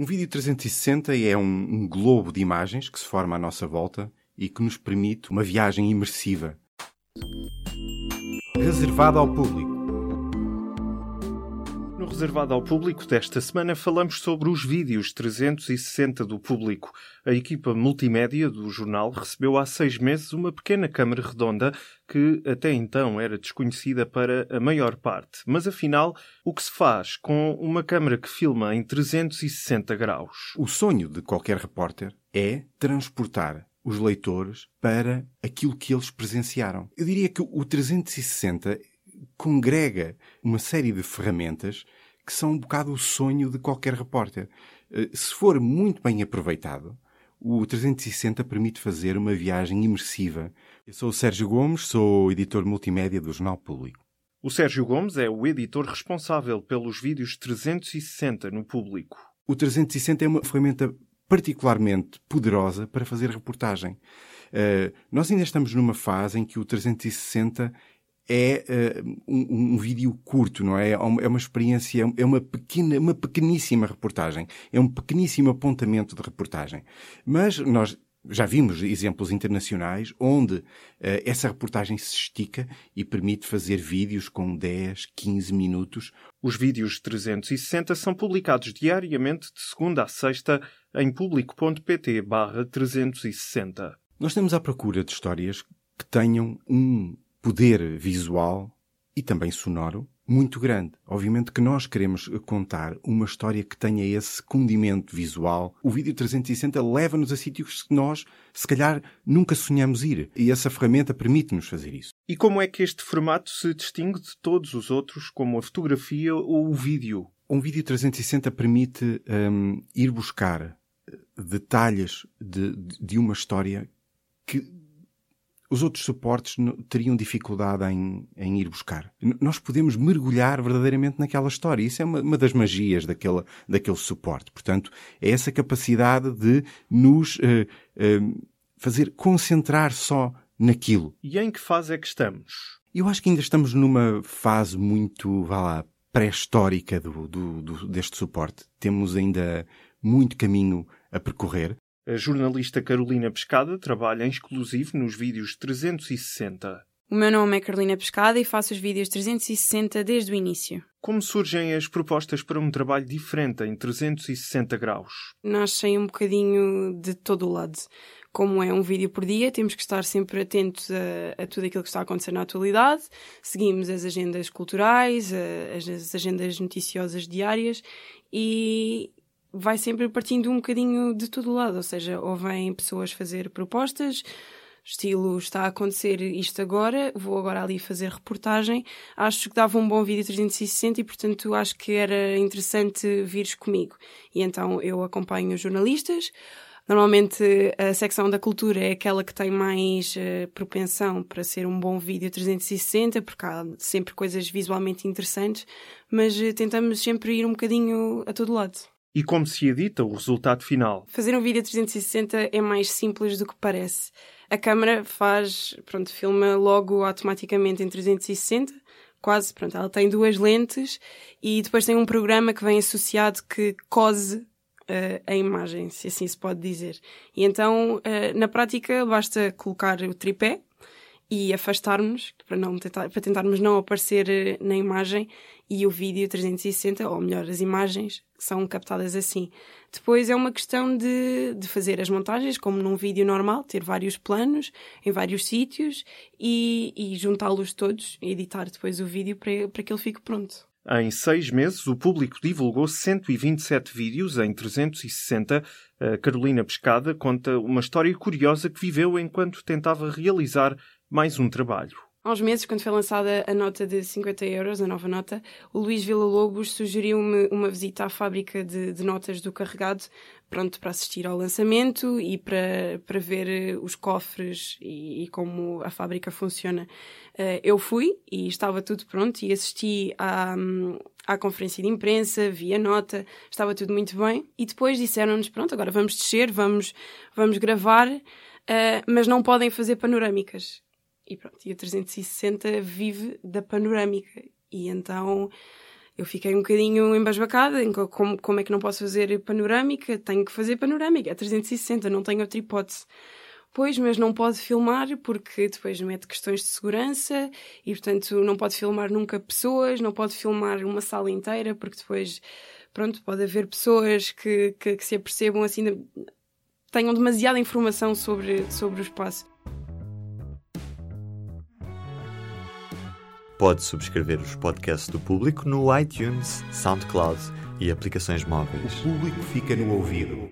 Um vídeo 360 é um, um globo de imagens que se forma à nossa volta e que nos permite uma viagem imersiva. Reservado ao público. Reservado ao público desta semana falamos sobre os vídeos 360 do público. A equipa multimédia do jornal recebeu há seis meses uma pequena câmara redonda que até então era desconhecida para a maior parte. Mas afinal, o que se faz com uma câmara que filma em 360 graus? O sonho de qualquer repórter é transportar os leitores para aquilo que eles presenciaram. Eu diria que o 360 congrega uma série de ferramentas que são um bocado o sonho de qualquer repórter. Eh, se for muito bem aproveitado, o 360 permite fazer uma viagem imersiva. Eu sou o Sérgio Gomes, sou editor multimédia do Jornal Público. O Sérgio Gomes é o editor responsável pelos vídeos 360 no público. O 360 é uma ferramenta particularmente poderosa para fazer reportagem. Uh, nós ainda estamos numa fase em que o 360 é uh, um, um, vídeo curto, não é? É uma experiência, é uma pequena, uma pequeníssima reportagem. É um pequeníssimo apontamento de reportagem. Mas nós já vimos exemplos internacionais onde uh, essa reportagem se estica e permite fazer vídeos com 10, 15 minutos. Os vídeos 360 são publicados diariamente de segunda a sexta em público.pt 360. Nós estamos à procura de histórias que tenham um poder visual e também sonoro muito grande. Obviamente que nós queremos contar uma história que tenha esse condimento visual. O vídeo 360 leva-nos a sítios que nós, se calhar, nunca sonhamos ir. E essa ferramenta permite-nos fazer isso. E como é que este formato se distingue de todos os outros, como a fotografia ou o vídeo? Um vídeo 360 permite um, ir buscar eh, detalhes de, de uma história que os outros suportes teriam dificuldade em, em ir buscar. Nós podemos mergulhar verdadeiramente naquela história. Isso é uma, uma, das magias daquele, daquele suporte. Portanto, é essa capacidade de nos uh, uh, fazer concentrar só naquilo. E em que fase é que estamos? Eu acho que ainda estamos numa fase muito, vá lá, pré-histórica do, do, do, deste suporte. Temos ainda muito caminho a percorrer. A jornalista Carolina Pescada trabalha em exclusivo nos vídeos 360. O meu nome é Carolina Pescada e faço os vídeos 360 desde o início. Como surgem as propostas para um trabalho diferente em 360 graus? Nascem um bocadinho de todo o lado. Como é um vídeo por dia, temos que estar sempre atentos a, a tudo aquilo que está a acontecer na atualidade. Seguimos as agendas culturais, a, as agendas noticiosas diárias e, vai sempre partindo um bocadinho de todo lado, ou seja, ou vêm pessoas fazer propostas, estilo está a acontecer isto agora, vou agora ali fazer reportagem, acho que dava um bom vídeo 360 e portanto acho que era interessante vires comigo. E então eu acompanho jornalistas, Normalmente a secção da cultura é aquela que tem mais uh, propensão para ser um bom vídeo 360, porque há sempre coisas visualmente interessantes, mas uh, tentamos sempre ir um bocadinho a todo lado. E como se edita o resultado final? Fazer um vídeo 360 é mais simples do que parece. A câmera faz, pronto, filma logo automaticamente em 360, quase, pronto, ela tem duas lentes e depois tem um programa que vem associado que cose uh, a imagem, se assim se pode dizer. E então, uh, na prática, basta colocar o tripé e afastarmos para não tentar, para tentarmos não aparecer eh, na imagem e o vídeo 360, ou melhor, as imagens são captadas assim. Depois é uma questão de, de fazer as montagens, como num vídeo normal, ter vários planos em vários sítios e, e juntá-los todos e editar depois o vídeo para, para que ele fique pronto. Em seis meses, o público divulgou 127 vídeos em 360. A Carolina Pescada conta uma história curiosa que viveu enquanto tentava realizar mais um trabalho. Há uns meses, quando foi lançada a nota de 50 euros, a nova nota, o Luís Villa-Lobos sugeriu-me uma visita à fábrica de, de, notas do Carregado, pronto para assistir ao lançamento e para, para ver eh, os cofres e, e como a fábrica funciona. Uh, eu fui e estava tudo pronto e assisti à, à conferência de imprensa, vi a nota, estava tudo muito bem. E depois disseram-nos, pronto, agora vamos descer, vamos, vamos gravar, uh, mas não podem fazer panorâmicas e pronto, e o 360 vive da panorâmica. E então eu fiquei um bocadinho embasbacada em como, como é que não posso fazer panorâmica, tenho que fazer panorâmica, é 360, não tenho outra hipótese. Pois, mas não pode filmar porque depois mete questões de segurança e, portanto, não pode filmar nunca pessoas, não pode filmar uma sala inteira porque depois, pronto, pode haver pessoas que, que, que se apercebam assim, tenham demasiada informação sobre, sobre o espaço. Pode subscrever os podcasts do público no iTunes, SoundCloud e aplicações móveis. O público fica no ouvido.